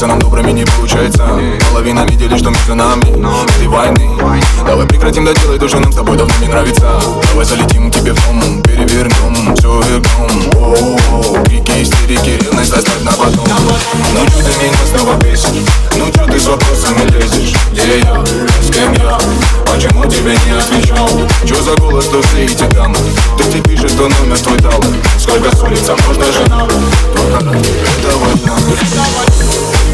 Давай ссориться нам добрыми не получается Половина видели, что между нами Этой войны Давай прекратим доделать то, что нам с тобой давно не нравится Давай залетим к тебе в дом Перевернем все Оу, Крики, истерики, ревность оставь на потом Ну чё ты меня снова бесишь? Ну чё ты с вопросами лезешь? Где я? С кем я? Почему тебе не отвечал? Чё за голос, что все эти дамы? Кто тебе пишет, что номер твой дал? Сколько с улица можно жена? Только ради этого дня